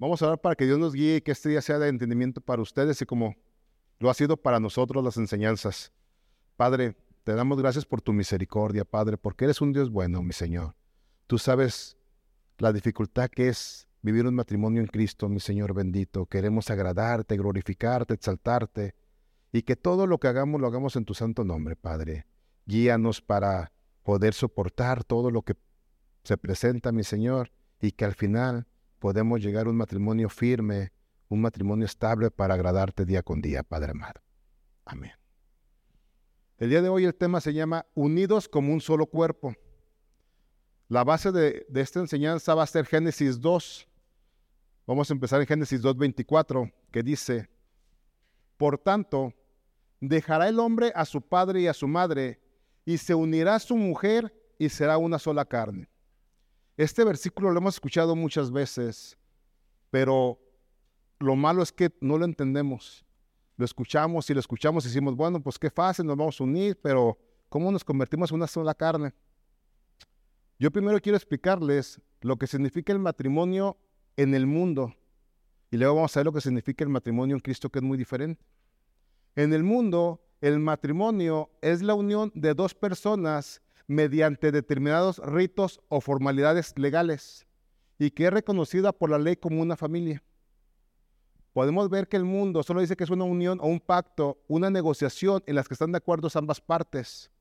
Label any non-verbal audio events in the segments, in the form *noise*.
Vamos a orar para que Dios nos guíe y que este día sea de entendimiento para ustedes y como lo ha sido para nosotros las enseñanzas. Padre, te damos gracias por tu misericordia, Padre, porque eres un Dios bueno, mi Señor. Tú sabes la dificultad que es vivir un matrimonio en Cristo, mi Señor bendito. Queremos agradarte, glorificarte, exaltarte y que todo lo que hagamos lo hagamos en tu santo nombre, Padre. Guíanos para poder soportar todo lo que se presenta, mi Señor, y que al final podemos llegar a un matrimonio firme, un matrimonio estable para agradarte día con día, Padre amado. Amén. El día de hoy el tema se llama Unidos como un solo cuerpo. La base de, esta enseñanza va a ser Génesis 2. Vamos a empezar en Génesis 2.24, que dice, Por tanto, dejará el hombre a su padre y a su madre, y se unirá a su mujer, y será una sola carne. Este versículo lo hemos escuchado muchas veces, pero lo malo es que no lo entendemos. Lo escuchamos y lo escuchamos y decimos, bueno, pues qué fácil, nos vamos a unir, pero ¿cómo nos convertimos en una sola carne? Yo primero quiero explicarles lo que significa el matrimonio en el mundo y luego vamos a ver lo que significa el matrimonio en Cristo, que es muy diferente. En el mundo, el matrimonio es la unión de dos personas mediante determinados ritos o formalidades legales y que es reconocida por la ley como una familia. Podemos ver que el mundo solo dice que es una unión o un pacto, una negociación en las que están de acuerdo ambas partes.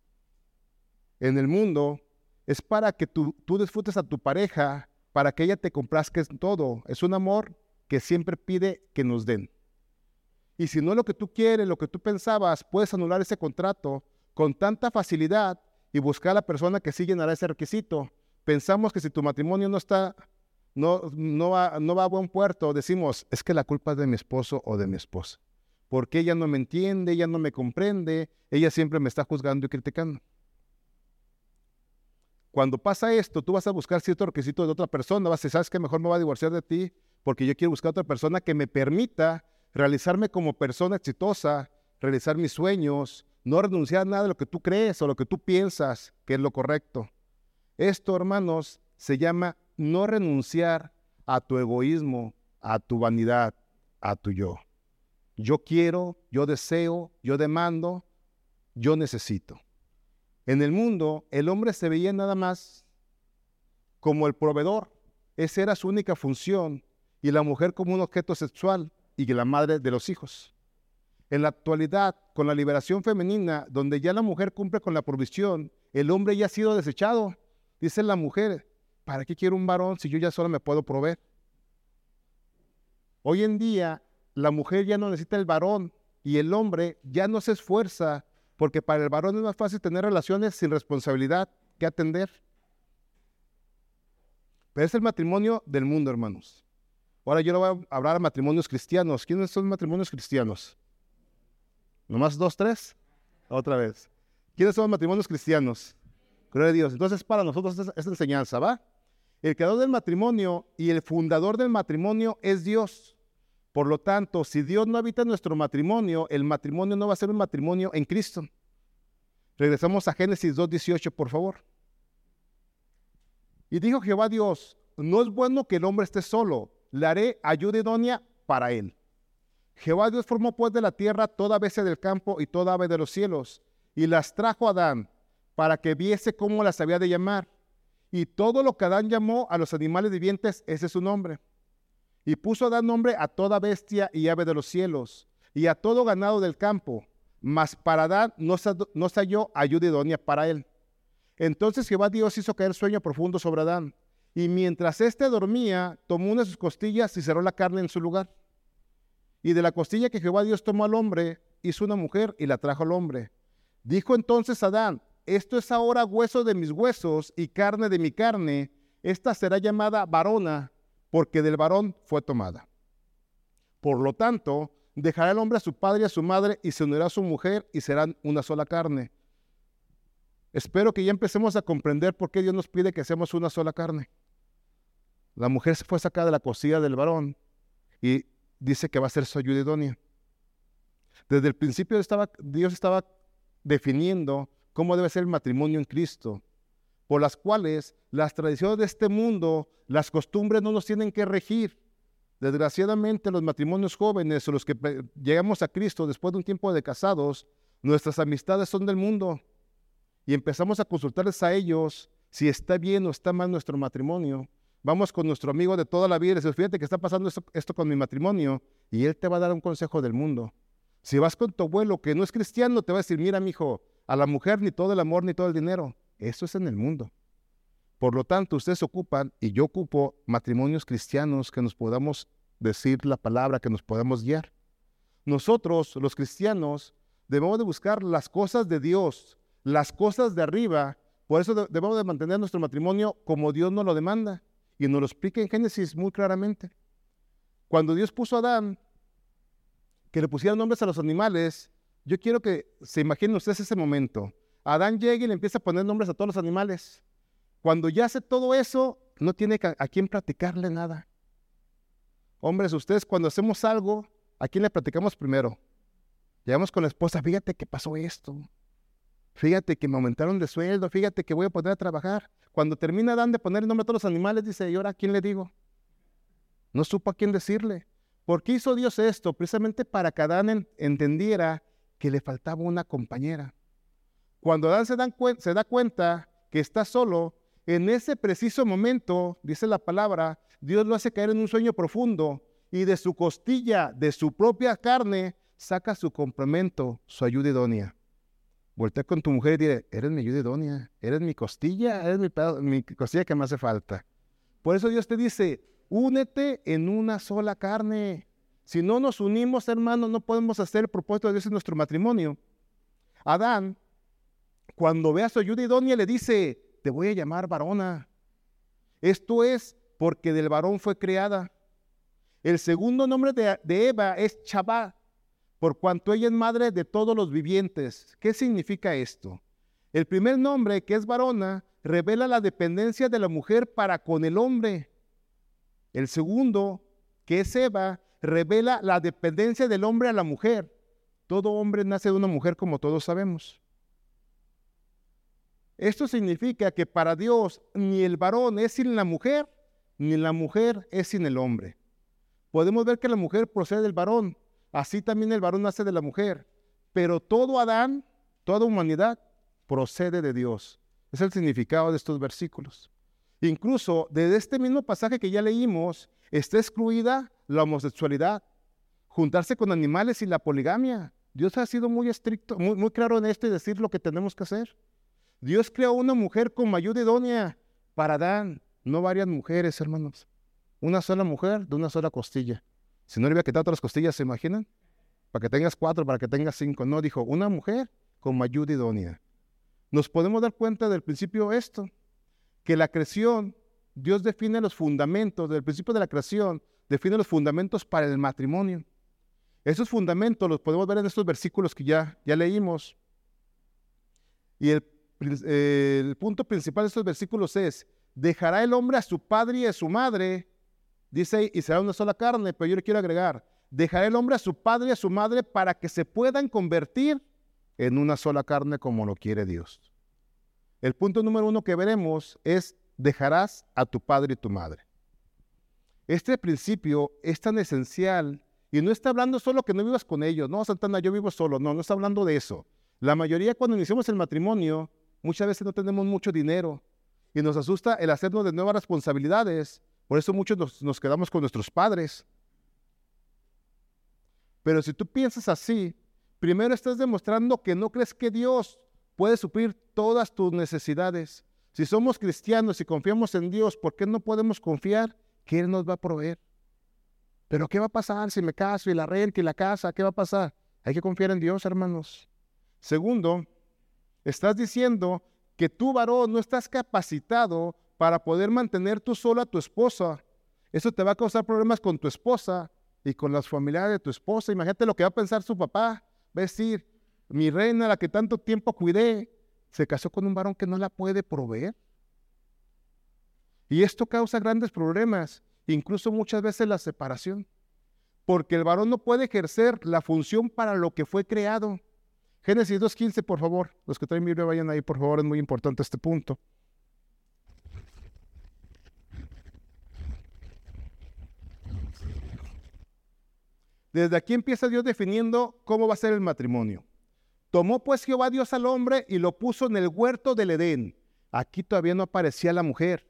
En el mundo es para que tú, tú disfrutes a tu pareja, para que ella te complazca en todo. Es un amor que siempre pide que nos den. Y si no es lo que tú quieres, lo que tú pensabas, puedes anular ese contrato con tanta facilidad y buscar a la persona que sí llenará ese requisito. Pensamos que si tu matrimonio no está, no, no, va, no va a buen puerto, decimos, es que la culpa es de mi esposo o de mi esposa. Porque ella no me entiende, ella no me comprende, ella siempre me está juzgando y criticando. Cuando pasa esto, tú vas a buscar cierto requisito de otra persona, vas a decir, ¿sabes que mejor me voy a divorciar de ti? Porque yo quiero buscar otra persona que me permita realizarme como persona exitosa, realizar mis sueños, no renunciar a nada de lo que tú crees o lo que tú piensas que es lo correcto. Esto, hermanos, se llama no renunciar a tu egoísmo, a tu vanidad, a tu yo. Yo quiero, yo deseo, yo demando, yo necesito. En el mundo, el hombre se veía nada más como el proveedor. Esa era su única función. Y la mujer como un objeto sexual y la madre de los hijos. En la actualidad, con la liberación femenina, donde ya la mujer cumple con la provisión, el hombre ya ha sido desechado. Dice la mujer, ¿para qué quiero un varón si yo ya solo me puedo proveer? Hoy en día, la mujer ya no necesita el varón y el hombre ya no se esfuerza porque para el varón es más fácil tener relaciones sin responsabilidad que atender. Pero es el matrimonio del mundo, hermanos. Ahora yo le voy a hablar a matrimonios cristianos. ¿Quiénes son matrimonios cristianos? ¿Nomás dos, tres? Otra vez. ¿Quiénes son los matrimonios cristianos? Gloria a Dios. Entonces, para nosotros esta, enseñanza, ¿va? El creador del matrimonio y el fundador del matrimonio es Dios. Por lo tanto, si Dios no habita en nuestro matrimonio, el matrimonio no va a ser un matrimonio en Cristo. Regresamos a Génesis 2.18, por favor. Y dijo Jehová Dios, no es bueno que el hombre esté solo, le haré ayuda idónea para él. Jehová Dios formó pues de la tierra toda bestia del campo y toda ave de los cielos, y las trajo a Adán, para que viese cómo las había de llamar. Y todo lo que Adán llamó a los animales vivientes, ese es su nombre. Y puso Adán nombre a toda bestia y ave de los cielos, y a todo ganado del campo, mas para Adán no se, halló ayuda idónea para él. Entonces Jehová Dios hizo caer sueño profundo sobre Adán, y mientras éste dormía, tomó una de sus costillas y cerró la carne en su lugar. Y de la costilla que Jehová Dios tomó al hombre, hizo una mujer y la trajo al hombre. Dijo entonces Adán, esto es ahora hueso de mis huesos y carne de mi carne. Esta será llamada varona, porque del varón fue tomada. Por lo tanto, dejará el hombre a su padre y a su madre y se unirá a su mujer y serán una sola carne. Espero que ya empecemos a comprender por qué Dios nos pide que seamos una sola carne. La mujer se fue sacada de la cosilla del varón y dice que va a ser su ayuda idónea. Desde el principio estaba, Dios estaba definiendo cómo debe ser el matrimonio en Cristo, por las cuales las tradiciones de este mundo, las costumbres no nos tienen que regir. Desgraciadamente los matrimonios jóvenes o los que llegamos a Cristo después de un tiempo de casados, nuestras amistades son del mundo y empezamos a consultarles a ellos si está bien o está mal nuestro matrimonio. Vamos con nuestro amigo de toda la vida y decimos, fíjate que está pasando esto, con mi matrimonio y él te va a dar un consejo del mundo. Si vas con tu abuelo que no es cristiano, te va a decir, mira, mi hijo, a la mujer ni todo el amor ni todo el dinero. Eso es en el mundo. Por lo tanto, ustedes ocupan y yo ocupo matrimonios cristianos que nos podamos decir la palabra, que nos podamos guiar. Nosotros, los cristianos, debemos de buscar las cosas de Dios, las cosas de arriba. Por eso debemos de mantener nuestro matrimonio como Dios nos lo demanda. Y nos lo explica en Génesis muy claramente. Cuando Dios puso a Adán, que le pusieran nombres a los animales, yo quiero que se imaginen ustedes ese momento. Adán llega y le empieza a poner nombres a todos los animales. Cuando ya hace todo eso, no tiene a, quién practicarle nada. Hombres, ustedes cuando hacemos algo, ¿a quién le platicamos primero? Llegamos con la esposa, fíjate que pasó esto. Fíjate que me aumentaron de sueldo, fíjate que voy a poder trabajar. Cuando termina Dan de poner el nombre a todos los animales, dice, ¿y ahora a quién le digo? No supo a quién decirle. ¿Por qué hizo Dios esto? Precisamente para que Adán entendiera que le faltaba una compañera. Cuando Adán se, se da cuenta que está solo, en ese preciso momento, dice la palabra, Dios lo hace caer en un sueño profundo y de su costilla, de su propia carne, saca su complemento, su ayuda idónea. Voltea con tu mujer y dile, eres mi ayuda idónea, eres mi costilla, eres mi, mi costilla que me hace falta. Por eso Dios te dice, únete en una sola carne. Si no nos unimos, hermanos, no podemos hacer el propósito de Dios en nuestro matrimonio. Adán, cuando ve a su ayuda idónea, le dice, te voy a llamar varona. Esto es porque del varón fue creada. El segundo nombre de, Eva es Chabá, por cuanto ella es madre de todos los vivientes. ¿Qué significa esto? El primer nombre, que es varona, revela la dependencia de la mujer para con el hombre. El segundo, que es Eva, revela la dependencia del hombre a la mujer. Todo hombre nace de una mujer como todos sabemos. Esto significa que para Dios ni el varón es sin la mujer, ni la mujer es sin el hombre. Podemos ver que la mujer procede del varón, así también el varón nace de la mujer, pero todo Adán, toda humanidad, procede de Dios. Es el significado de estos versículos. Incluso desde este mismo pasaje que ya leímos, está excluida la homosexualidad, juntarse con animales y la poligamia. Dios ha sido muy estricto, muy, claro en esto y decir lo que tenemos que hacer. Dios creó una mujer con ayuda idónea para Adán, no varias mujeres, hermanos. Una sola mujer de una sola costilla. Si no le había quitado todas las costillas, ¿se imaginan? Para que tengas cuatro, para que tengas cinco. No, dijo, una mujer con ayuda idónea. Nos podemos dar cuenta del principio esto, que la creación, Dios define los fundamentos, del principio de la creación, define los fundamentos para el matrimonio. Esos fundamentos los podemos ver en estos versículos que ya, ya leímos. Y el el punto principal de estos versículos es, dejará el hombre a su padre y a su madre, dice, y será una sola carne, pero yo le quiero agregar, dejará el hombre a su padre y a su madre para que se puedan convertir en una sola carne como lo quiere Dios. El punto número uno que veremos es, dejarás a tu padre y tu madre. Este principio es tan esencial y no está hablando solo que no vivas con ellos, no, Santana, yo vivo solo, no, no está hablando de eso. La mayoría cuando iniciamos el matrimonio Muchas veces no tenemos mucho dinero y nos asusta el hacernos de nuevas responsabilidades. Por eso muchos nos, quedamos con nuestros padres. Pero si tú piensas así, primero estás demostrando que no crees que Dios puede suplir todas tus necesidades. Si somos cristianos y confiamos en Dios, ¿por qué no podemos confiar que Él nos va a proveer? Pero ¿qué va a pasar si me caso y la renta y la casa? ¿Qué va a pasar? Hay que confiar en Dios, hermanos. Segundo, Estás diciendo que tú, varón, no estás capacitado para poder mantener tú sola a tu esposa. Eso te va a causar problemas con tu esposa y con las familiares de tu esposa. Imagínate lo que va a pensar su papá. Va a decir, mi reina, la que tanto tiempo cuidé, se casó con un varón que no la puede proveer. Y esto causa grandes problemas, incluso muchas veces la separación, porque el varón no puede ejercer la función para lo que fue creado. Génesis 2.15, por favor. Los que traen Biblia vayan ahí, por favor. Es muy importante este punto. Desde aquí empieza Dios definiendo cómo va a ser el matrimonio. Tomó pues Jehová Dios al hombre y lo puso en el huerto del Edén. Aquí todavía no aparecía la mujer,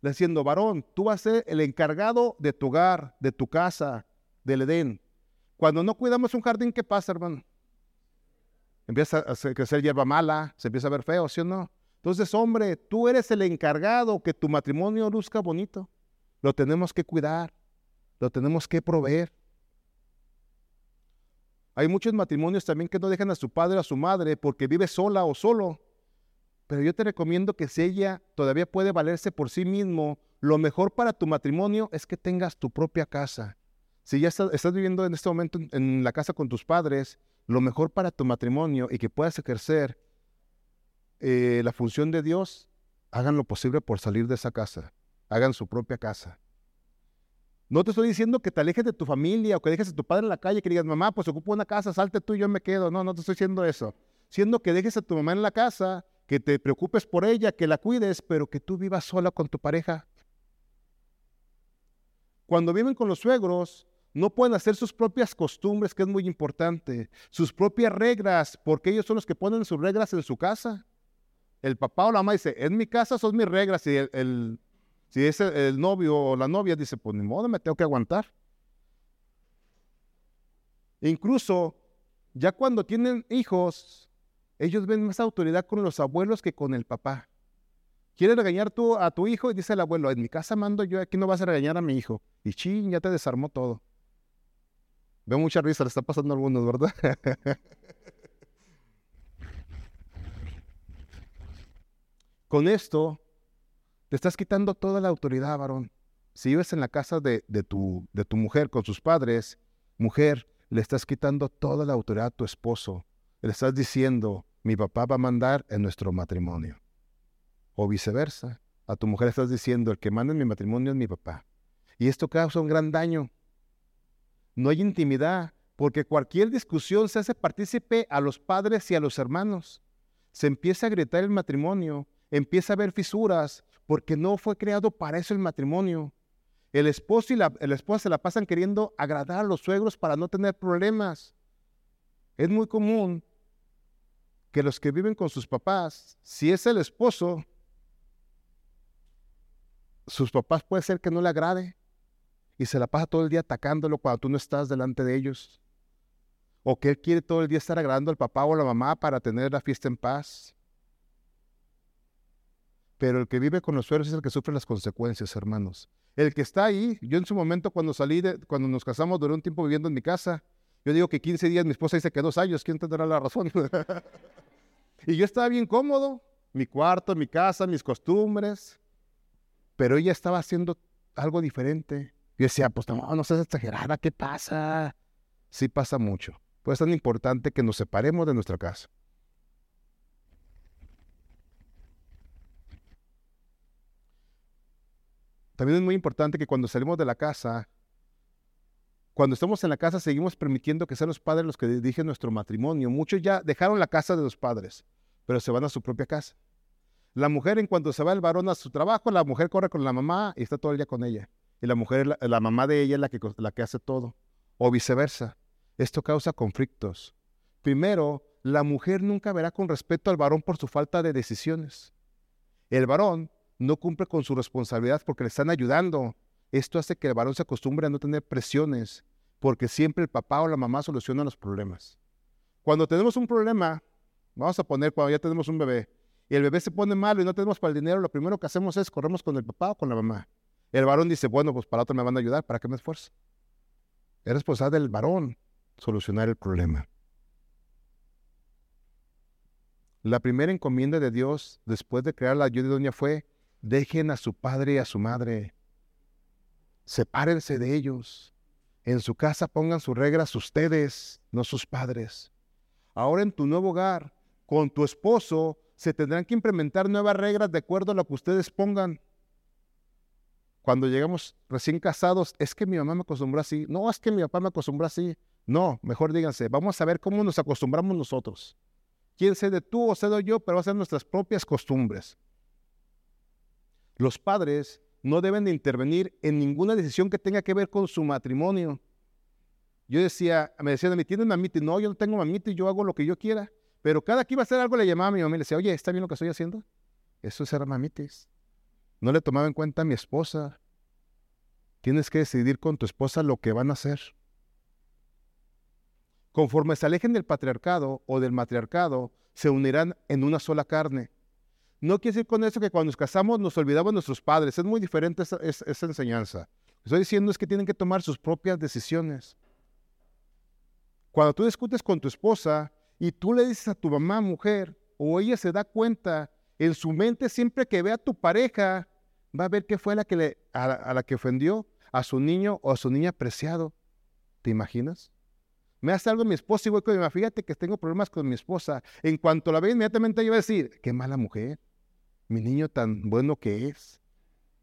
diciendo, varón, tú vas a ser el encargado de tu hogar, de tu casa, del Edén. Cuando no cuidamos un jardín, ¿qué pasa, hermano? Empieza a crecer hierba mala, se empieza a ver feo, ¿sí o no? Entonces, hombre, tú eres el encargado que tu matrimonio luzca bonito. Lo tenemos que cuidar, lo tenemos que proveer. Hay muchos matrimonios también que no dejan a su padre o a su madre porque vive sola o solo. Pero yo te recomiendo que si ella todavía puede valerse por sí mismo, lo mejor para tu matrimonio es que tengas tu propia casa. Si ya estás, viviendo en este momento en la casa con tus padres, lo mejor para tu matrimonio y que puedas ejercer eh, la función de Dios, hagan lo posible por salir de esa casa, hagan su propia casa. No te estoy diciendo que te alejes de tu familia o que dejes a tu padre en la calle, que digas, mamá, pues ocupo una casa, salte tú y yo me quedo. No, no te estoy diciendo eso. Siendo que dejes a tu mamá en la casa, que te preocupes por ella, que la cuides, pero que tú vivas sola con tu pareja. Cuando viven con los suegros, no pueden hacer sus propias costumbres, que es muy importante, sus propias reglas, porque ellos son los que ponen sus reglas en su casa el papá o la mamá dice, en mi casa son mis reglas, y el, si es el, novio o la novia dice, pues ni modo, me tengo que aguantar. Incluso, ya cuando tienen hijos, ellos ven más autoridad con los abuelos que con el papá. Quieres regañar tú a tu hijo y dice el abuelo, en mi casa mando yo, aquí no vas a regañar a mi hijo. Y ching, ya te desarmó todo. Veo mucha risa, le está pasando a algunos, ¿verdad? *laughs* Con esto, te estás quitando toda la autoridad, varón. Si vives en la casa de, tu, mujer con sus padres, mujer, le estás quitando toda la autoridad a tu esposo. Le estás diciendo, mi papá va a mandar en nuestro matrimonio. O viceversa. A tu mujer estás diciendo, el que manda en mi matrimonio es mi papá. Y esto causa un gran daño. No hay intimidad, porque cualquier discusión se hace partícipe a los padres y a los hermanos. Se empieza a gritar el matrimonio empieza a haber fisuras porque no fue creado para eso el matrimonio. El esposo y la, esposa se la pasan queriendo agradar a los suegros para no tener problemas. Es muy común que los que viven con sus papás, si es el esposo, sus papás puede ser que no le agrade y se la pasa todo el día atacándolo cuando tú no estás delante de ellos. O que él quiere todo el día estar agradando al papá o a la mamá para tener la fiesta en paz. Pero el que vive con los suegros es el que sufre las consecuencias, hermanos. El que está ahí, yo en su momento cuando salí, de, cuando nos casamos, duré un tiempo viviendo en mi casa. Yo digo que 15 días, mi esposa dice que dos años, ¿quién tendrá la razón? *laughs* y yo estaba bien cómodo, mi cuarto, mi casa, mis costumbres, pero ella estaba haciendo algo diferente. Yo decía, pues no, no seas exagerada, ¿qué pasa? Sí pasa mucho. Pues es tan importante que nos separemos de nuestra casa. También es muy importante que cuando salimos de la casa, cuando estamos en la casa, seguimos permitiendo que sean los padres los que dirigen nuestro matrimonio. Muchos ya dejaron la casa de los padres, pero se van a su propia casa. La mujer, en cuanto se va el varón a su trabajo, la mujer corre con la mamá y está todo el día con ella. Y la mujer, la, mamá de ella es la que, la que hace todo. O viceversa. Esto causa conflictos. Primero, la mujer nunca verá con respeto al varón por su falta de decisiones. El varón no cumple con su responsabilidad porque le están ayudando. Esto hace que el varón se acostumbre a no tener presiones, porque siempre el papá o la mamá solucionan los problemas. Cuando tenemos un problema, vamos a poner cuando ya tenemos un bebé, y el bebé se pone malo y no tenemos para el dinero, lo primero que hacemos es corremos con el papá o con la mamá. El varón dice, bueno, pues para otro me van a ayudar, ¿para qué me esfuerzo? Es responsable del varón solucionar el problema. La primera encomienda de Dios después de crear la ayuda doña fue Dejen a su padre y a su madre. Sepárense de ellos. En su casa pongan sus reglas ustedes, no sus padres. Ahora en tu nuevo hogar, con tu esposo, se tendrán que implementar nuevas reglas de acuerdo a lo que ustedes pongan. Cuando llegamos recién casados, es que mi mamá me acostumbró así. No, es que mi papá me acostumbró así. No, mejor díganse, vamos a ver cómo nos acostumbramos nosotros. Quién de tú o cedo yo, pero va a ser nuestras propias costumbres. Los padres no deben de intervenir en ninguna decisión que tenga que ver con su matrimonio. yo decía, me decían a mí, ¿tienes mamita? No, yo no tengo mamita y yo hago lo que yo quiera. Pero cada que iba a hacer algo le llamaba a mi mamá y le decía, oye, ¿está bien lo que estoy haciendo? Eso es mamitis. No le tomaba en cuenta a mi esposa. Tienes que decidir con tu esposa lo que van a hacer. Conforme se alejen del patriarcado o del matriarcado, se unirán en una sola carne. No quiere decir con eso que cuando nos casamos nos olvidamos de nuestros padres. Es muy diferente esa, enseñanza. Lo que estoy diciendo es que tienen que tomar sus propias decisiones. Cuando tú discutes con tu esposa y tú le dices a tu mamá, mujer, o ella se da cuenta en su mente siempre que ve a tu pareja, va a ver qué fue la que a, la que ofendió a su niño o a su niña preciado. ¿Te imaginas? Me hace algo mi esposa y voy con mi mamá. Fíjate que tengo problemas con mi esposa. En cuanto la ve, inmediatamente ella va a decir, qué mala mujer. Mi niño tan bueno que es.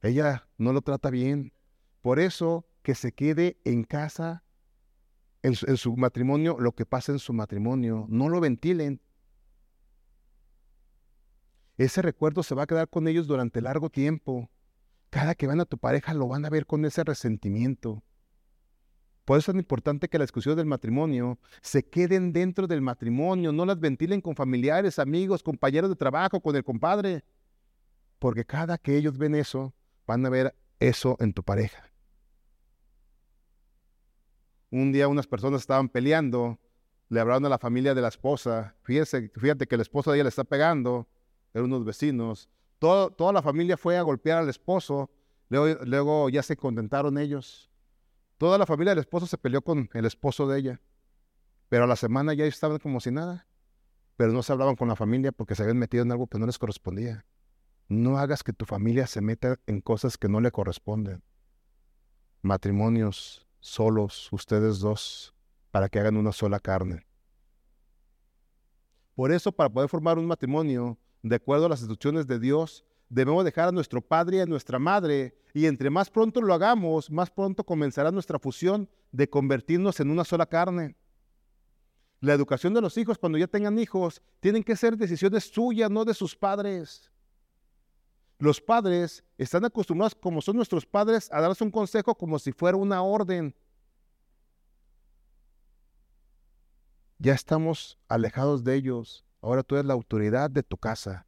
Ella no lo trata bien. Por eso que se quede en casa en su, matrimonio lo que pasa en su matrimonio. No lo ventilen. Ese recuerdo se va a quedar con ellos durante largo tiempo. Cada que van a tu pareja lo van a ver con ese resentimiento. Por eso es importante que las discusiones del matrimonio se queden dentro del matrimonio, no las ventilen con familiares, amigos, compañeros de trabajo, con el compadre. Porque cada que ellos ven eso, van a ver eso en tu pareja. Un día unas personas estaban peleando, le hablaron a la familia de la esposa, fíjate, fíjate que el esposo de ella le está pegando, eran unos vecinos. toda la familia fue a golpear al esposo, luego, luego ya se contentaron ellos. Toda la familia del esposo se peleó con el esposo de ella, pero a la semana ya estaban como si nada, pero no se hablaban con la familia porque se habían metido en algo que no les correspondía. No hagas que tu familia se meta en cosas que no le corresponden. Matrimonios, solos, ustedes dos, para que hagan una sola carne. Por eso, para poder formar un matrimonio, de acuerdo a las instrucciones de Dios, debemos dejar a nuestro padre y a nuestra madre, y entre más pronto lo hagamos, más pronto comenzará nuestra fusión de convertirnos en una sola carne. La educación de los hijos, cuando ya tengan hijos, tienen que ser decisiones suyas, no de sus padres. Los padres están acostumbrados, como son nuestros padres, a darles un consejo como si fuera una orden. Ya estamos alejados de ellos. Ahora tú eres la autoridad de tu casa.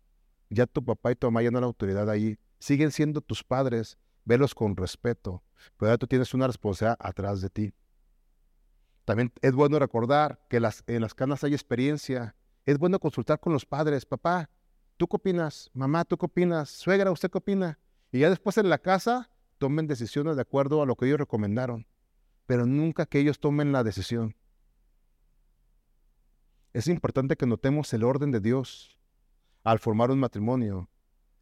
Ya tu papá y tu mamá ya no son la autoridad ahí. Siguen siendo tus padres. Velos con respeto. Pero ahora tú tienes una responsabilidad atrás de ti. También es bueno recordar que en las canas hay experiencia. Es bueno consultar con los padres. Papá, ¿Tú qué opinas? Mamá, ¿tú qué opinas? Suegra, ¿usted qué opina? Y ya después en la casa tomen decisiones de acuerdo a lo que ellos recomendaron, pero nunca que ellos tomen la decisión. Es importante que notemos el orden de Dios al formar un matrimonio.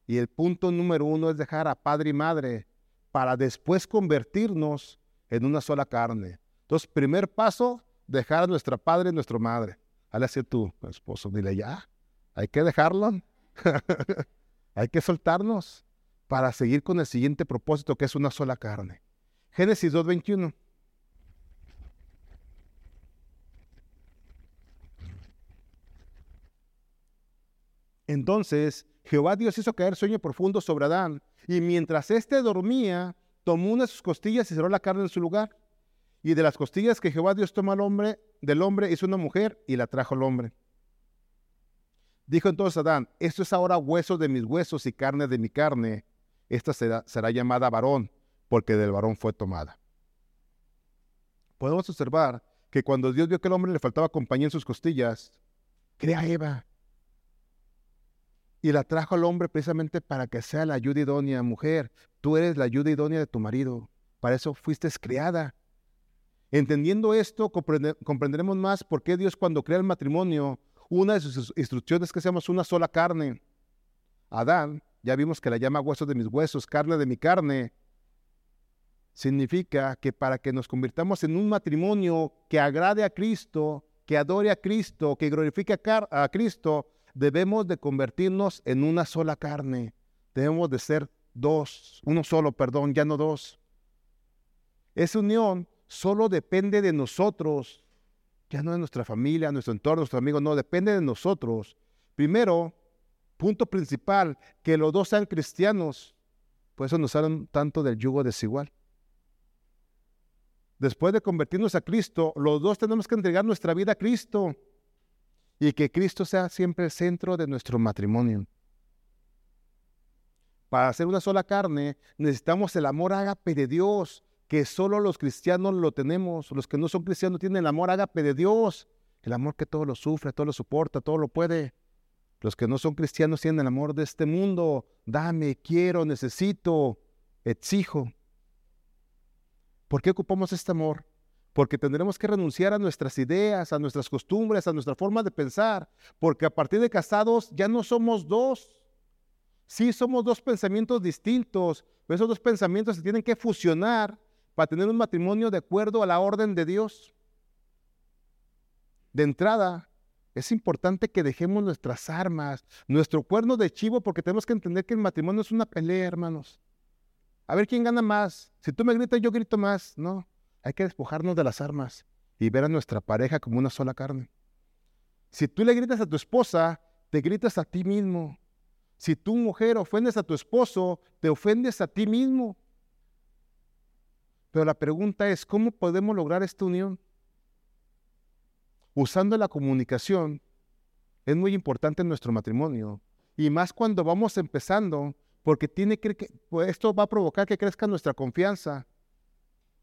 Y el punto número uno es dejar a padre y madre para después convertirnos en una sola carne. Entonces, primer paso, dejar a nuestra padre y nuestra madre. Hale así a tu esposo, dile ya, hay que dejarlo. *laughs* Hay que soltarnos para seguir con el siguiente propósito que es una sola carne. Génesis 2.21. Entonces Jehová Dios hizo caer sueño profundo sobre Adán, y mientras éste dormía, tomó una de sus costillas y cerró la carne en su lugar. Y de las costillas que Jehová Dios tomó al hombre, del hombre hizo una mujer y la trajo al hombre. Dijo entonces Adán, esto es ahora hueso de mis huesos y carne de mi carne. Esta será, será llamada varón, porque del varón fue tomada. Podemos observar que cuando Dios vio que el hombre le faltaba compañía en sus costillas, crea a Eva y la trajo al hombre precisamente para que sea la ayuda idónea. Mujer, tú eres la ayuda idónea de tu marido. Para eso fuiste criada. Entendiendo esto, comprenderemos más por qué Dios cuando crea el matrimonio una de sus instrucciones que seamos una sola carne. Adán, ya vimos que la llama hueso de mis huesos, carne de mi carne. Significa que para que nos convirtamos en un matrimonio que agrade a Cristo, que adore a Cristo, que glorifique a, Cristo, debemos de convertirnos en una sola carne. Debemos de ser dos, uno solo, perdón, ya no dos. Esa unión solo depende de nosotros ya no de nuestra familia, nuestro entorno, nuestros amigos, no, depende de nosotros. Primero, punto principal, que los dos sean cristianos. Por eso nos hablan tanto del yugo desigual. después de convertirnos a Cristo, los dos tenemos que entregar nuestra vida a Cristo y que Cristo sea siempre el centro de nuestro matrimonio. Para hacer una sola carne necesitamos el amor ágape de Dios, que solo los cristianos lo tenemos. Los que no son cristianos tienen el amor ágape de Dios, el amor que todo lo sufre, todo lo soporta, todo lo puede. Los que no son cristianos tienen el amor de este mundo. Dame, quiero, necesito, exijo. ¿Por qué ocupamos este amor? Porque tendremos que renunciar a nuestras ideas, a nuestras costumbres, a nuestra forma de pensar. Porque a partir de casados ya no somos dos, Sí, somos dos pensamientos distintos, pero esos dos pensamientos se tienen que fusionar para tener un matrimonio de acuerdo a la orden de Dios. De entrada, es importante que dejemos nuestras armas, nuestro cuerno de chivo, porque tenemos que entender que el matrimonio es una pelea, hermanos. A ver quién gana más. Si tú me gritas, yo grito más. No, hay que despojarnos de las armas y ver a nuestra pareja como una sola carne. Si tú le gritas a tu esposa, te gritas a ti mismo. Si tú, mujer, ofendes a tu esposo, te ofendes a ti mismo. Pero la pregunta es, ¿cómo podemos lograr esta unión? Usando la comunicación es muy importante en nuestro matrimonio. Y más cuando vamos empezando, porque tiene que, pues, esto va a provocar que crezca nuestra confianza.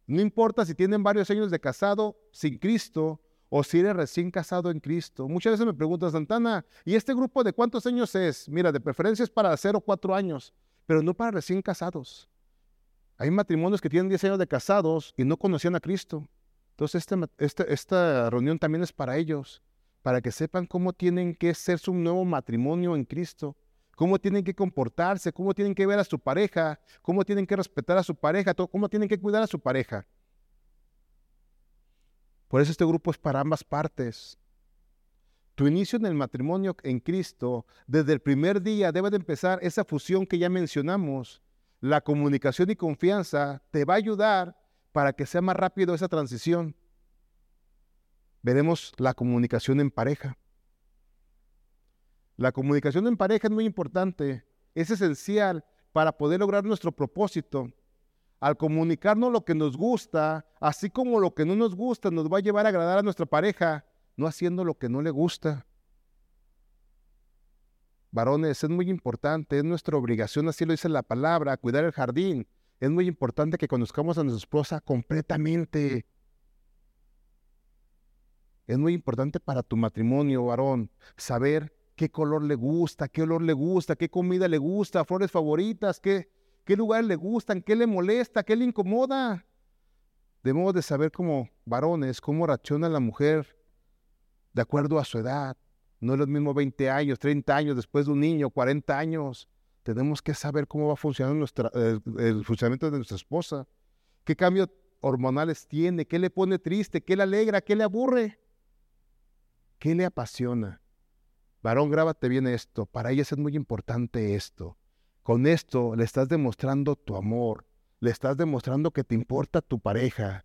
No importa si tienen varios años de casado sin Cristo o si eres recién casado en Cristo. Muchas veces me preguntan, Santana, ¿y este grupo de cuántos años es? Mira, de preferencia es para 0 o 4 años, pero no para recién casados. Hay matrimonios que tienen 10 años de casados y no conocían a Cristo. Entonces, este, este, esta reunión también es para ellos, para que sepan cómo tienen que ser su nuevo matrimonio en Cristo, cómo tienen que comportarse, cómo tienen que ver a su pareja, cómo tienen que respetar a su pareja, cómo tienen que cuidar a su pareja. Por eso este grupo es para ambas partes. Tu inicio en el matrimonio en Cristo, desde el primer día debe de empezar esa fusión que ya mencionamos. La comunicación y confianza te va a ayudar para que sea más rápido esa transición. Veremos la comunicación en pareja. La comunicación en pareja es muy importante, es esencial para poder lograr nuestro propósito al comunicarnos lo que nos gusta, así como lo que no nos gusta, nos va a llevar a agradar a nuestra pareja, no haciendo lo que no le gusta. Varones, es muy importante, es nuestra obligación, así lo dice la palabra, cuidar el jardín. Es muy importante que conozcamos a nuestra esposa completamente. Es muy importante para tu matrimonio, varón, saber qué color le gusta, qué olor le gusta, qué comida le gusta, flores favoritas, qué, qué lugares le gustan, qué le molesta, qué le incomoda. Debemos de saber como varones cómo reacciona la mujer de acuerdo a su edad. No es lo mismo 20 años, 30 años después de un niño, 40 años. Tenemos que saber cómo va funcionando nuestra, el, funcionamiento de nuestra esposa. ¿Qué cambios hormonales tiene? ¿Qué le pone triste? ¿Qué le alegra? ¿Qué le aburre? ¿Qué le apasiona? Varón, grábate bien esto. Para ellas es muy importante esto. Con esto le estás demostrando tu amor, le estás demostrando que te importa tu pareja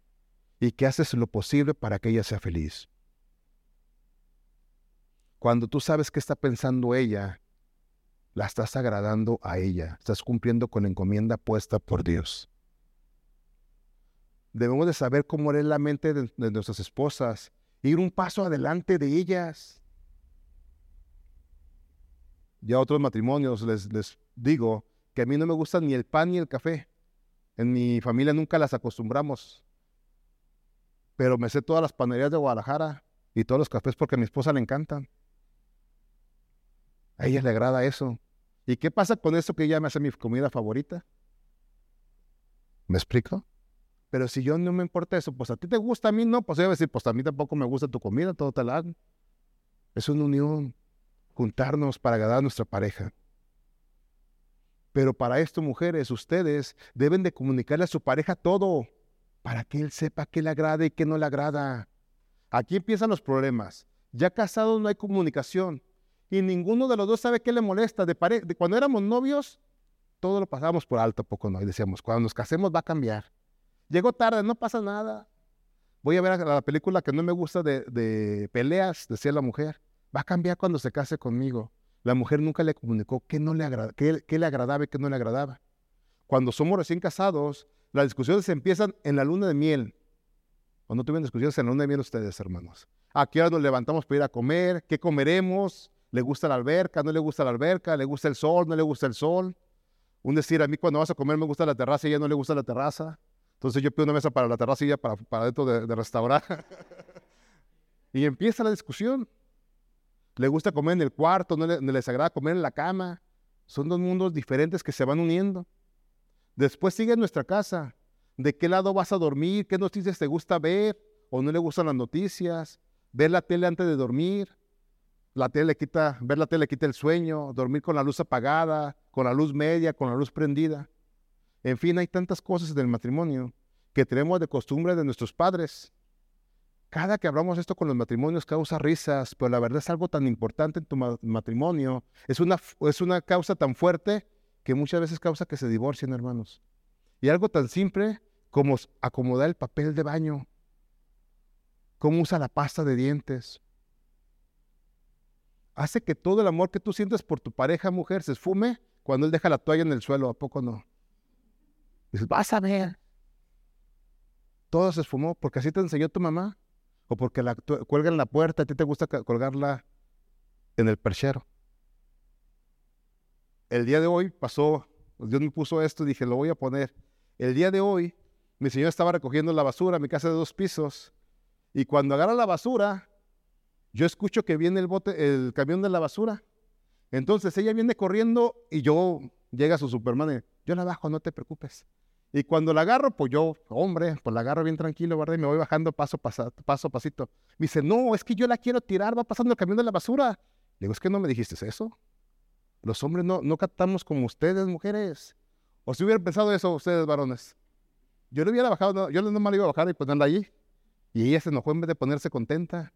y que haces lo posible para que ella sea feliz. Cuando tú sabes qué está pensando ella, la estás agradando a ella, estás cumpliendo con la encomienda puesta por Dios. Debemos de saber cómo es la mente de, nuestras esposas, ir un paso adelante de ellas ya otros matrimonios les, les digo que a mí no me gusta ni el pan ni el café. En mi familia nunca las acostumbramos. Pero me sé todas las panaderías de Guadalajara y todos los cafés porque a mi esposa le encantan. A ella le agrada eso. ¿Y qué pasa con eso que ella me hace mi comida favorita? ¿Me explico? Pero si yo no me importa eso, pues a ti te gusta, a mí no, pues yo voy a decir, pues a mí tampoco me gusta tu comida, todo la hago. Es una unión juntarnos para agradar a nuestra pareja. Pero para esto, mujeres, ustedes deben de comunicarle a su pareja todo, para que él sepa qué le agrada y qué no le agrada. Aquí empiezan los problemas. Ya casados no hay comunicación y ninguno de los dos sabe qué le molesta. De, cuando éramos novios, todo lo pasábamos por alto, poco no. Y decíamos, cuando nos casemos va a cambiar. Llegó tarde, no pasa nada. Voy a ver la película que no me gusta de, peleas, decía la mujer. Va a cambiar cuando se case conmigo. La mujer nunca le comunicó qué, no le, qué, le agradaba y qué no le agradaba. Cuando somos recién casados, las discusiones empiezan en la luna de miel. ¿O no tuvieron discusiones en la luna de miel ustedes, hermanos? ¿A qué hora nos levantamos para ir a comer? ¿Qué comeremos? ¿Le gusta la alberca? ¿No le gusta la alberca? ¿Le gusta el sol? ¿No le gusta el sol? Un decir, a mí cuando vas a comer me gusta la terraza y ella no le gusta la terraza. Entonces yo pido una mesa para la terraza y ella para, para dentro de, restaurar. *laughs* y empieza la discusión. ¿Le gusta comer en el cuarto? ¿No, le, ¿No agrada comer en la cama? Son dos mundos diferentes que se van uniendo. Después sigue en nuestra casa. ¿De qué lado vas a dormir? ¿Qué noticias te gusta ver? ¿O no le gustan las noticias? ¿Ver la tele antes de dormir? La tele quita, ver la tele quita el sueño, dormir con la luz apagada, con la luz media, con la luz prendida. En fin, hay tantas cosas en el matrimonio que tenemos de costumbre de nuestros padres. Cada que hablamos esto con los matrimonios causa risas, pero la verdad es algo tan importante en tu matrimonio. Es una, es una causa tan fuerte que muchas veces causa que se divorcien, hermanos. Y algo tan simple como acomodar el papel de baño, cómo usa la pasta de dientes. Hace que todo el amor que tú sientes por tu pareja mujer se esfume cuando él deja la toalla en el suelo, ¿a poco no? Dices, vas a ver. Todo se esfumó porque así te enseñó tu mamá. O porque la cuelga en la puerta, a ti te gusta colgarla en el perchero. El día de hoy pasó, Dios me puso esto y dije, lo voy a poner. El día de hoy, mi señora estaba recogiendo la basura, mi casa de dos pisos, y cuando agarra la basura, yo escucho que viene el bote, el camión de la basura. Entonces ella viene corriendo y yo llega su Superman y yo la bajo, no te preocupes. Y cuando la agarro, pues yo, hombre, pues la agarro bien tranquilo, ¿verdad? Y me voy bajando paso, paso, paso pasito. Me dice, no, es que yo la quiero tirar, va pasando el camión de la basura. Le digo, es que no me dijiste eso. Los hombres no, no captamos como ustedes, mujeres. O si hubieran pensado eso ustedes, varones. Yo le hubiera bajado, no, yo nomás le iba a bajar y ponerla allí. Y ella se enojó en vez de ponerse contenta.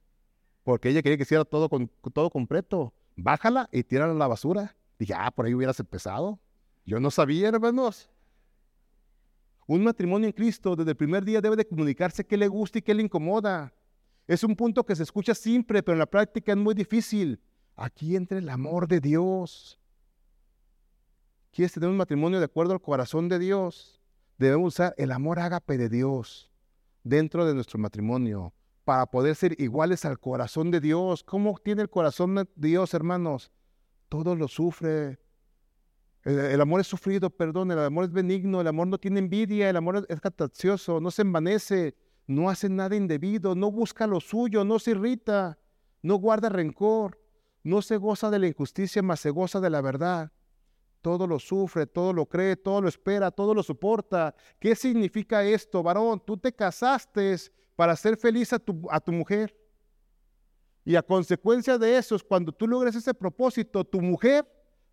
Porque ella quería que hiciera todo, con, todo completo. Bájala y tírala a la basura. Dije, ah, por ahí hubieras empezado. Yo no sabía, hermanos. Un matrimonio en Cristo desde el primer día debe de comunicarse qué le gusta y qué le incomoda. Es un punto que se escucha siempre, pero en la práctica es muy difícil. Aquí entra el amor de Dios. ¿Quieres tener un matrimonio de acuerdo al corazón de Dios? Debemos usar el amor ágape de Dios dentro de nuestro matrimonio para poder ser iguales al corazón de Dios. ¿Cómo tiene el corazón de Dios, hermanos? Todo lo sufre, el, amor es sufrido, perdón, el amor es benigno, el amor no tiene envidia, el amor es, es no se envanece, no hace nada indebido, no busca lo suyo, no se irrita, no guarda rencor, no se goza de la injusticia, mas se goza de la verdad. Todo lo sufre, todo lo cree, todo lo espera, todo lo soporta. ¿Qué significa esto, varón? Tú te casaste para ser feliz a tu, a tu mujer. Y a consecuencia de eso, cuando tú logres ese propósito, tu mujer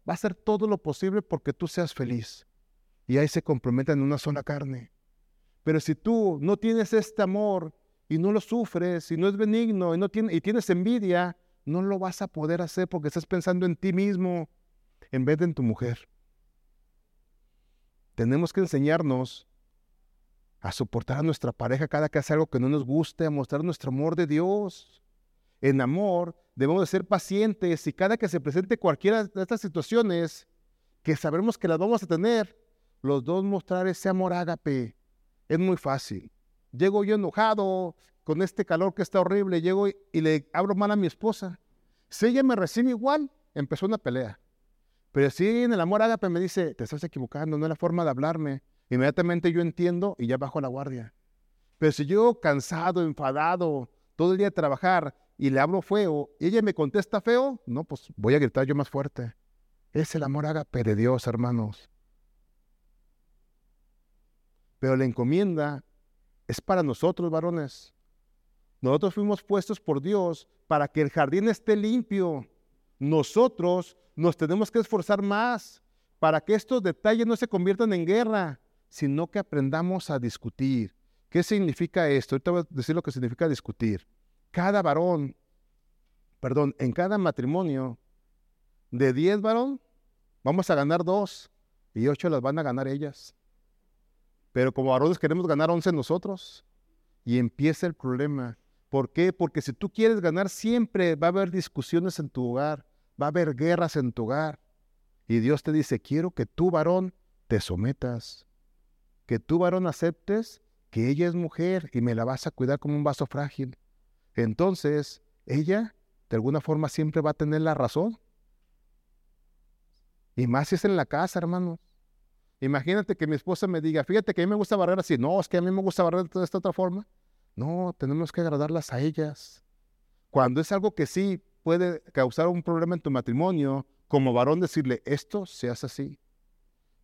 va a hacer todo lo posible porque tú seas feliz. Y ahí se comprometen en una sola carne. Pero si tú no tienes este amor y no lo sufres y no es benigno y, no tiene, y tienes envidia, no lo vas a poder hacer porque estás pensando en ti mismo en vez de en tu mujer. Tenemos que enseñarnos a soportar a nuestra pareja cada que hace algo que no nos guste, a mostrar nuestro amor de Dios. En amor debemos de ser pacientes y cada que se presente cualquiera de estas situaciones, que sabemos que las vamos a tener, los dos mostrar ese amor ágape. Es muy fácil. Llego yo enojado con este calor que está horrible, llego y, le abro mal a mi esposa. Si ella me recibe igual, empezó una pelea. Pero si en el amor ágape me dice, te estás equivocando, no es la forma de hablarme, inmediatamente yo entiendo y ya bajo la guardia. Pero si yo cansado, enfadado, todo el día de trabajar, y le hablo feo y ella me contesta feo, no, pues voy a gritar yo más fuerte. Es el amor ágape de Dios, hermanos. Pero la encomienda es para nosotros, varones. Nosotros fuimos puestos por Dios para que el jardín esté limpio. Nosotros nos tenemos que esforzar más para que estos detalles no se conviertan en guerra, sino que aprendamos a discutir. ¿Qué significa esto? Ahorita voy a decir lo que significa discutir cada varón, perdón, en cada matrimonio, de 10 varón, vamos a ganar dos y ocho las van a ganar ellas. Pero como varones queremos ganar 11 nosotros y empieza el problema. ¿Por qué? Porque si tú quieres ganar siempre va a haber discusiones en tu hogar, va a haber guerras en tu hogar. Y Dios te dice, quiero que tú varón te sometas, que tú varón aceptes que ella es mujer y me la vas a cuidar como un vaso frágil. Entonces, ella, de alguna forma, siempre va a tener la razón. Y más si es en la casa, hermano. Imagínate que mi esposa me diga, fíjate que a mí me gusta barrer así. No, es que a mí me gusta barrer de esta otra forma. No, tenemos que agradarlas a ellas. Cuando es algo que sí puede causar un problema en tu matrimonio, como varón decirle, esto se hace así.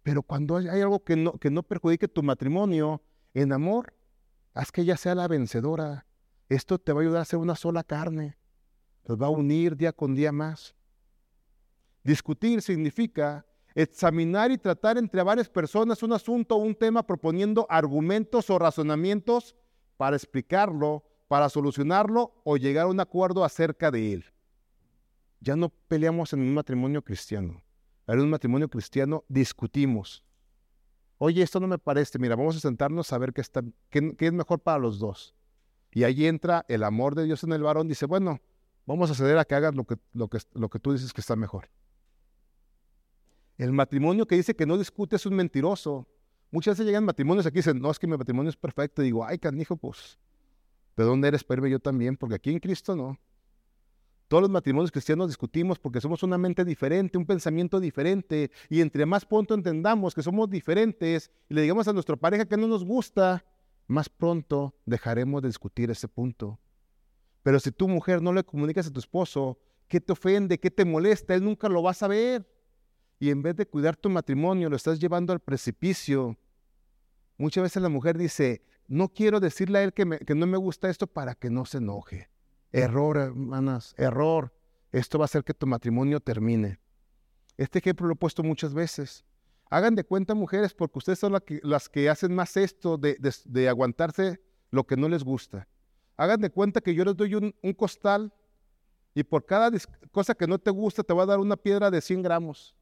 Pero cuando hay algo que no, que no perjudique tu matrimonio, en amor, haz que ella sea la vencedora. Esto te va a ayudar a ser una sola carne. Los va a unir día con día más. Discutir significa examinar y tratar entre varias personas un asunto o un tema proponiendo argumentos o razonamientos para explicarlo, para solucionarlo o llegar a un acuerdo acerca de él. Ya no peleamos en un matrimonio cristiano. En un matrimonio cristiano discutimos. Oye, esto no me parece. Mira, vamos a sentarnos a ver qué, es mejor para los dos. Y ahí entra el amor de Dios en el varón. Dice, bueno, vamos a ceder a que hagas lo que, lo que, tú dices que está mejor. El matrimonio que dice que no discute es un mentiroso. Muchas veces llegan matrimonios aquí y dicen, no, es que mi matrimonio es perfecto. Y digo, ay, canijo, pues, ¿de dónde eres? Perve yo también, porque aquí en Cristo no. Todos los matrimonios cristianos discutimos porque somos una mente diferente, un pensamiento diferente, y entre más pronto entendamos que somos diferentes y le digamos a nuestra pareja que no nos gusta, más pronto dejaremos de discutir ese punto. Pero si tu mujer no le comunicas a tu esposo qué te ofende, qué te molesta, él nunca lo va a saber. Y en vez de cuidar tu matrimonio, lo estás llevando al precipicio. Muchas veces la mujer dice, no quiero decirle a él que, que no me gusta esto para que no se enoje. Error, hermanas, error. Esto va a hacer que tu matrimonio termine. Este ejemplo lo he puesto muchas veces. Hagan de cuenta, mujeres, porque ustedes son las que hacen más esto de, aguantarse lo que no les gusta. Hagan de cuenta que yo les doy un, un costal y por cada cosa que no te gusta te va a dar una piedra de 100 gramos.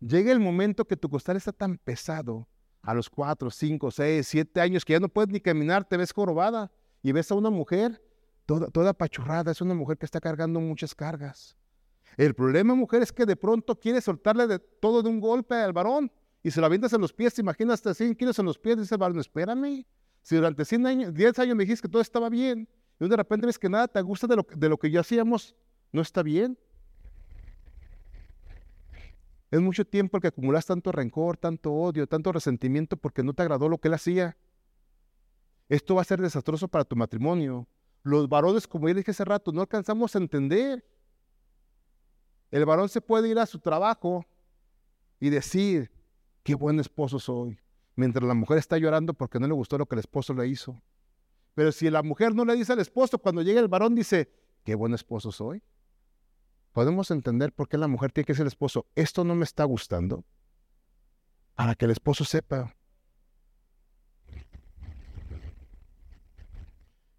Llega el momento que tu costal está tan pesado, a los 4, 5, 6, 7 años, que ya no puedes ni caminar, te ves jorobada y ves a una mujer toda, apachurrada, es una mujer que está cargando muchas cargas. El problema, mujer, es que de pronto quiere soltarle de todo de un golpe al varón y se lo avientas en los pies. Imagínate 100 kilos en los pies, dice el varón, espérame. Si durante 100 años, 10 años me dijiste que todo estaba bien y de repente ves que nada te gusta de lo, de lo que ya hacíamos, no está bien. Es mucho tiempo que acumulas tanto rencor, tanto odio, tanto resentimiento porque no te agradó lo que él hacía. Esto va a ser desastroso para tu matrimonio. Los varones, como ya dije hace rato, no alcanzamos a entender. El varón se puede ir a su trabajo y decir, qué buen esposo soy, mientras la mujer está llorando porque no le gustó lo que el esposo le hizo. Pero si la mujer no le dice al esposo, cuando llega el varón dice, qué buen esposo soy, podemos entender por qué la mujer tiene que ser el esposo. Esto no me está gustando. Para que el esposo sepa,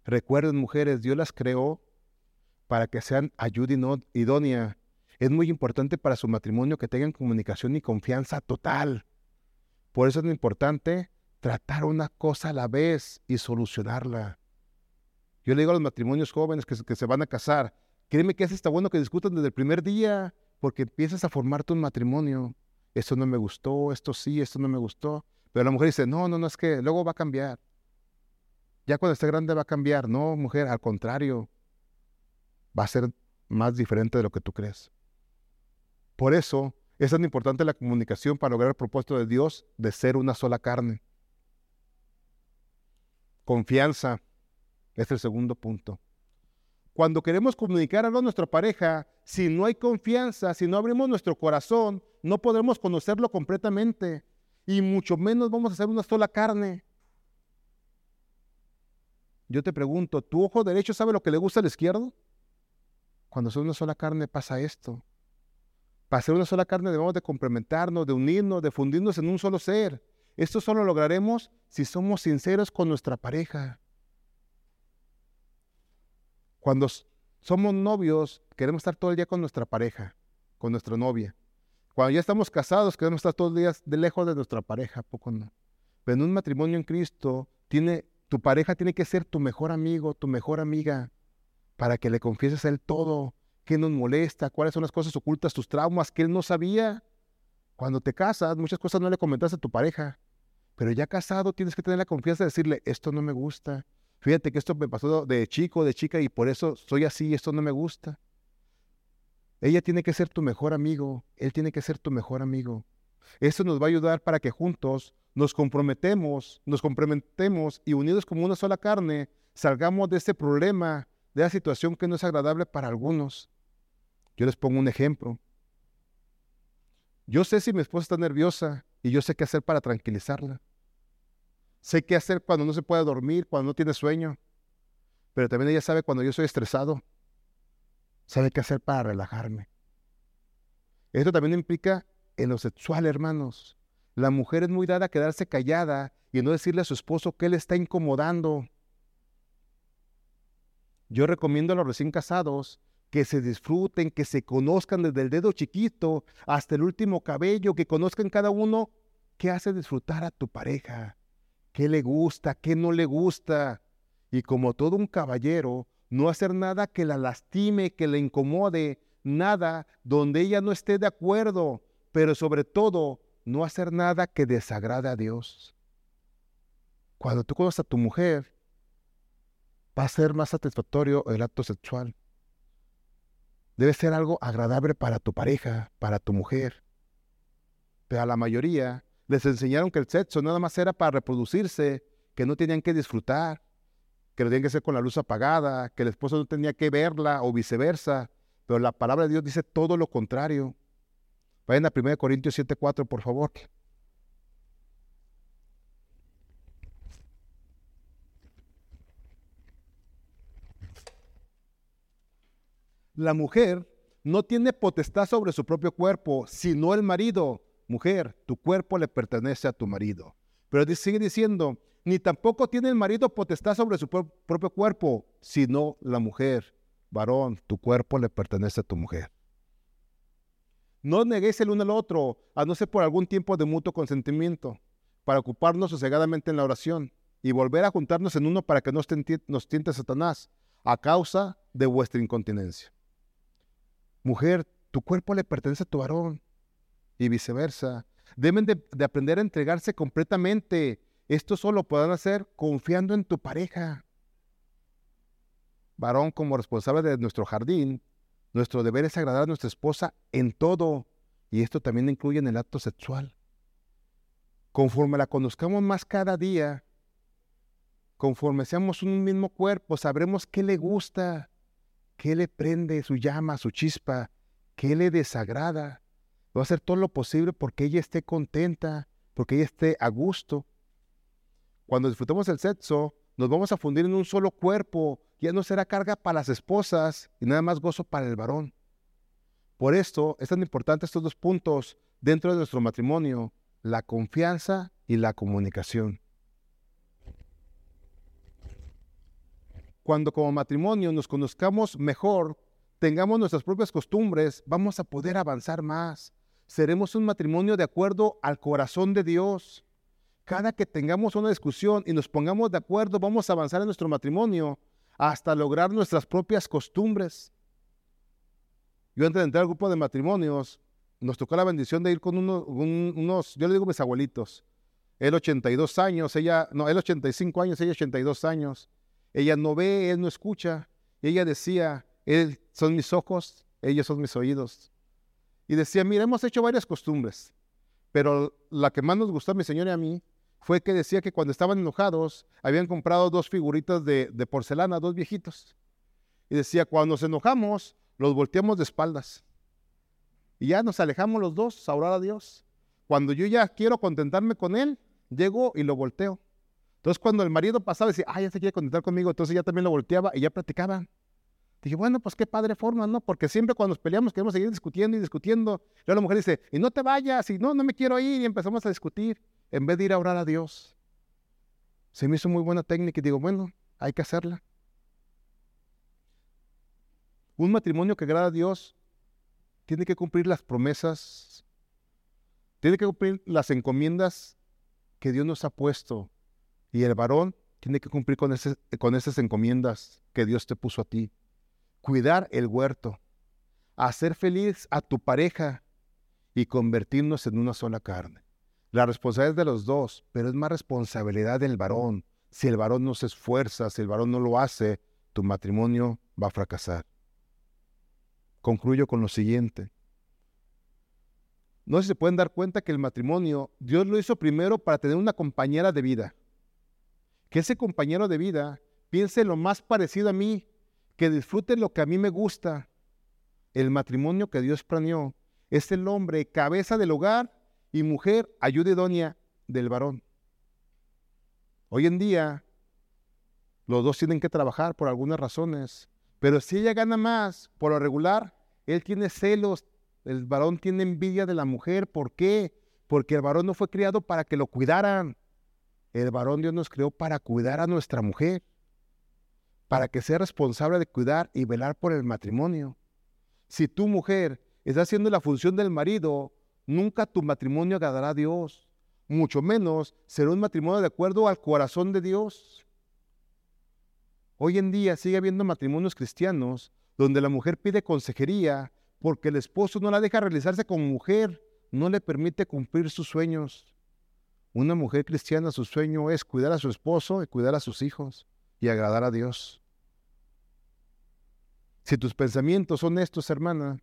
Recuerden, mujeres, Dios las creó para que sean ayuda idónea. Es muy importante para su matrimonio que tengan comunicación y confianza total. Por eso es importante tratar una cosa a la vez y solucionarla. Yo le digo a los matrimonios jóvenes que, que se van a casar, créeme que es está bueno que discutan desde el primer día, porque empiezas a formarte un matrimonio. Esto no me gustó, esto sí, esto no me gustó. Pero la mujer dice, no, no, no, es que luego va a cambiar. Ya cuando esté grande va a cambiar. No, mujer, al contrario, va a ser más diferente de lo que tú crees. Por eso es tan importante la comunicación para lograr el propósito de Dios de ser una sola carne. Confianza es el segundo punto. Cuando queremos comunicar algo a nuestra pareja, si no hay confianza, si no abrimos nuestro corazón, no podremos conocerlo completamente y mucho menos vamos a ser una sola carne. Yo te pregunto, ¿tu ojo derecho sabe lo que le gusta al izquierdo? Cuando son una sola carne pasa esto. Para ser una sola carne debemos de complementarnos, de unirnos, de fundirnos en un solo ser. Esto solo lograremos si somos sinceros con nuestra pareja. Cuando somos novios, queremos estar todo el día con nuestra pareja, con nuestra novia. Cuando ya estamos casados, queremos estar todo el día de lejos de nuestra pareja, poco no. Pero en un matrimonio en Cristo tiene tu pareja tiene que ser tu mejor amigo, tu mejor amiga, para que le confieses a él todo, qué nos molesta, cuáles son las cosas ocultas, tus traumas que él no sabía. Cuando te casas, muchas cosas no le comentaste a tu pareja, Pero ya casado tienes que tener la confianza de decirle, esto no me gusta. Fíjate que esto me pasó de chico, de chica, y por eso soy así, esto no me gusta. Ella tiene que ser tu mejor amigo, él tiene que ser tu mejor amigo. Eso nos va a ayudar para que juntos nos comprometemos, nos comprometemos y unidos como una sola carne, salgamos de este problema, de la situación que no es agradable para algunos. Yo les pongo un ejemplo. Yo sé si mi esposa está nerviosa y yo sé qué hacer para tranquilizarla. Sé qué hacer cuando no se puede dormir, cuando no tiene sueño. Pero también ella sabe cuando yo soy estresado. Sabe qué hacer para relajarme. Esto también implica en lo sexual, hermanos. La mujer es muy dada a quedarse callada y no decirle a su esposo que le está incomodando. Yo recomiendo a los recién casados que se disfruten, que se conozcan desde el dedo chiquito hasta el último cabello, que conozcan cada uno qué hace disfrutar a tu pareja, qué le gusta, qué no le gusta. Y como todo un caballero, no hacer nada que la lastime, que le incomode, nada donde ella no esté de acuerdo, pero sobre todo no hacer nada que desagrade a Dios. Cuando tú conoces a tu mujer, va a ser más satisfactorio el acto sexual. Debe ser algo agradable para tu pareja, para tu mujer. Pero a la mayoría les enseñaron que el sexo nada más era para reproducirse, que no tenían que disfrutar, que lo tenían que hacer con la luz apagada, que el esposo no tenía que verla o viceversa. Pero la palabra de Dios dice todo lo contrario. Vayan a 1 Corintios 7:4, por favor. La mujer no tiene potestad sobre su propio cuerpo, sino el marido. Mujer, tu cuerpo le pertenece a tu marido. Pero sigue diciendo, ni tampoco tiene el marido potestad sobre su propio cuerpo, sino la mujer. Varón, tu cuerpo le pertenece a tu mujer. No neguéis el uno al otro, a no ser por algún tiempo de mutuo consentimiento, para ocuparnos sosegadamente en la oración y volver a juntarnos en uno para que no nos tiente Satanás, a causa de vuestra incontinencia. Mujer, tu cuerpo le pertenece a tu varón y viceversa. Deben de, aprender a entregarse completamente. Esto solo podrán hacer confiando en tu pareja. Varón, como responsable de nuestro jardín, nuestro deber es agradar a nuestra esposa en todo. Y esto también incluye en el acto sexual. Conforme la conozcamos más cada día, conforme seamos un mismo cuerpo, sabremos qué le gusta, ¿Qué le prende su llama, su chispa? ¿Qué le desagrada? Va a hacer todo lo posible porque ella esté contenta, porque ella esté a gusto. Cuando disfrutemos el sexo, nos vamos a fundir en un solo cuerpo. Ya no será carga para las esposas y nada más gozo para el varón. Por esto es tan importante estos dos puntos dentro de nuestro matrimonio, la confianza y la comunicación. Cuando como matrimonio nos conozcamos mejor, tengamos nuestras propias costumbres, vamos a poder avanzar más. Seremos un matrimonio de acuerdo al corazón de Dios. Cada que tengamos una discusión y nos pongamos de acuerdo, vamos a avanzar en nuestro matrimonio hasta lograr nuestras propias costumbres. Yo antes de entrar al grupo de matrimonios, nos tocó la bendición de ir con unos, yo le digo mis abuelitos, él 82 años, ella, no, él 85 años, ella 82 años. Ella no ve, él no escucha. Ella decía, él son mis ojos, ellos son mis oídos. Y decía, mira, hemos hecho varias costumbres, pero la que más nos gustó a mi señor y a mí fue que decía que cuando estaban enojados habían comprado dos figuritas de, de porcelana, dos viejitos. Y decía, cuando nos enojamos, los volteamos de espaldas. Y ya nos alejamos los dos a orar a Dios. Cuando yo ya quiero contentarme con él, llego y lo volteo. Entonces, cuando el marido pasaba y decía, ah, ya se quiere conectar conmigo, entonces ya también lo volteaba y ya platicaban. Dije, bueno, pues qué padre forma, ¿no? Porque siempre cuando nos peleamos queremos seguir discutiendo y discutiendo. Luego la mujer dice, y no te vayas, y no, no me quiero ir, y empezamos a discutir, en vez de ir a orar a Dios. Se me hizo muy buena técnica y digo, bueno, hay que hacerla. Un matrimonio que agrada a Dios tiene que cumplir las promesas, tiene que cumplir las encomiendas que Dios nos ha puesto y el varón tiene que cumplir con, esas encomiendas que Dios te puso a ti. Cuidar el huerto, hacer feliz a tu pareja y convertirnos en una sola carne. La responsabilidad es de los dos, pero es más responsabilidad del varón. Si el varón no se esfuerza, si el varón no lo hace, tu matrimonio va a fracasar. Concluyo con lo siguiente. No se pueden dar cuenta que el matrimonio, Dios lo hizo primero para tener una compañera de vida. Que ese compañero de vida piense lo más parecido a mí, que disfrute lo que a mí me gusta. El matrimonio que Dios planeó es el hombre cabeza del hogar y mujer ayuda idónea del varón. Hoy en día, los dos tienen que trabajar por algunas razones, pero si ella gana más, por lo regular, él tiene celos, el varón tiene envidia de la mujer. ¿Por qué? Porque el varón no fue criado para que lo cuidaran. El varón Dios nos creó para cuidar a nuestra mujer, para que sea responsable de cuidar y velar por el matrimonio. Si tu mujer está haciendo la función del marido, nunca tu matrimonio agradará a Dios. Mucho menos será un matrimonio de acuerdo al corazón de Dios. Hoy en día sigue habiendo matrimonios cristianos donde la mujer pide consejería porque el esposo no la deja realizarse como mujer, no le permite cumplir sus sueños. Una mujer cristiana, su sueño es cuidar a su esposo y cuidar a sus hijos y agradar a Dios. Si tus pensamientos son estos, hermana,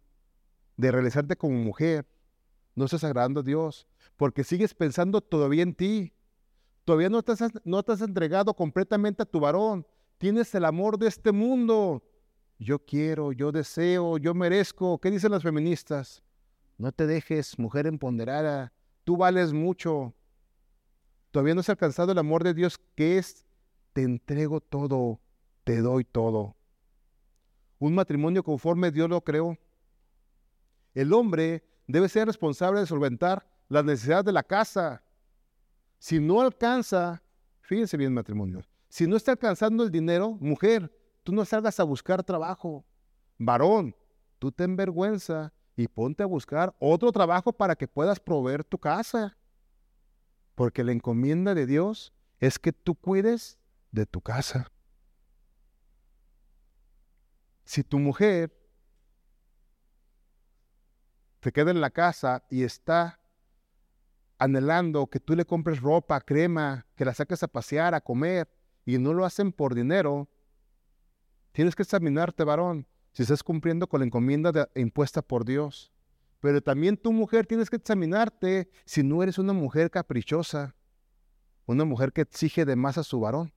de realizarte como mujer, no estás agradando a Dios, porque sigues pensando todavía en ti. Todavía no te, has, no entregado completamente a tu varón. Tienes el amor de este mundo yo quiero, yo deseo, yo merezco. ¿Qué dicen las feministas? No te dejes, mujer empoderada, tú vales mucho. Todavía no has alcanzado el amor de Dios que es, te entrego todo, te doy todo. Un matrimonio conforme Dios lo creó. El hombre debe ser responsable de solventar las necesidades de la casa. Si no alcanza, fíjense bien matrimonio, si no está alcanzando el dinero, mujer, tú no salgas a buscar trabajo. Varón, tú ten vergüenza y ponte a buscar otro trabajo para que puedas proveer tu casa. Porque la encomienda de Dios es que tú cuides de tu casa. Si tu mujer te queda en la casa y está anhelando que tú le compres ropa, crema, que la saques a pasear, a comer, y no lo hacen por dinero, Tienes que examinarte, varón, si estás cumpliendo con la encomienda impuesta por Dios. Pero también tu mujer tienes que examinarte si no eres una mujer caprichosa, una mujer que exige de más a su varón.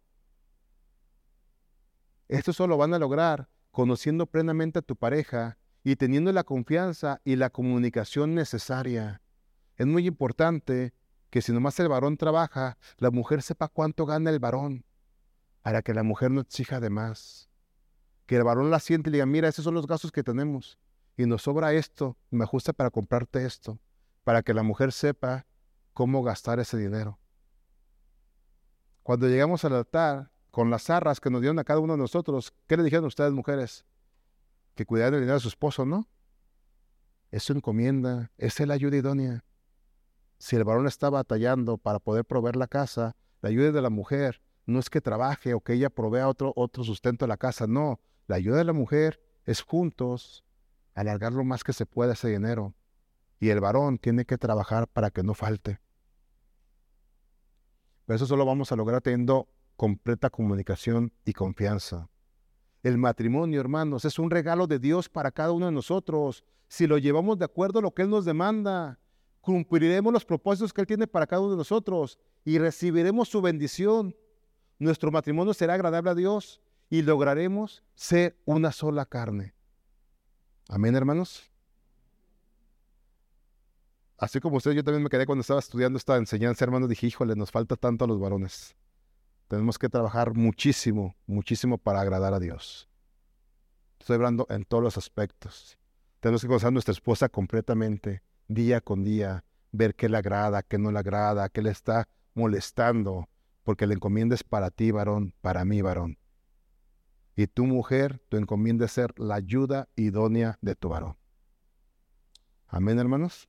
Esto solo van a lograr conociendo plenamente a tu pareja y teniendo la confianza y la comunicación necesaria. Es muy importante que si nomás el varón trabaja, la mujer sepa cuánto gana el varón, para que la mujer no exija de más que el varón la siente y le diga, mira, esos son los gastos que tenemos y nos sobra esto, me ajusta para comprarte esto, para que la mujer sepa cómo gastar ese dinero. Cuando llegamos al altar, con las arras que nos dieron a cada uno de nosotros, ¿qué le dijeron ustedes, mujeres? Que cuidaran el dinero de su esposo, ¿no? Es su encomienda, es la ayuda idónea. Si el varón está batallando para poder proveer la casa, la ayuda de la mujer no es que trabaje o que ella provea otro, otro sustento de la casa, no. La ayuda de la mujer es juntos alargar lo más que se pueda ese dinero. Y el varón tiene que trabajar para que no falte. Pero eso solo vamos a lograr teniendo completa comunicación y confianza. El matrimonio, hermanos, es un regalo de Dios para cada uno de nosotros. Si lo llevamos de acuerdo a lo que Él nos demanda, cumpliremos los propósitos que Él tiene para cada uno de nosotros y recibiremos su bendición. Nuestro matrimonio será agradable a Dios y lograremos ser una sola carne. Amén, hermanos. Así como usted, yo también me quedé cuando estaba estudiando esta enseñanza, hermanos, dije, híjole, nos falta tanto a los varones. Tenemos que trabajar muchísimo, muchísimo para agradar a Dios. Estoy hablando en todos los aspectos. Tenemos que conocer a nuestra esposa completamente, día con día, ver qué le agrada, qué no le agrada, qué le está molestando, porque la encomienda es para ti, varón, para mí, varón. Y tu mujer, tu encomienda es ser la ayuda idónea de tu varón. Amén, hermanos.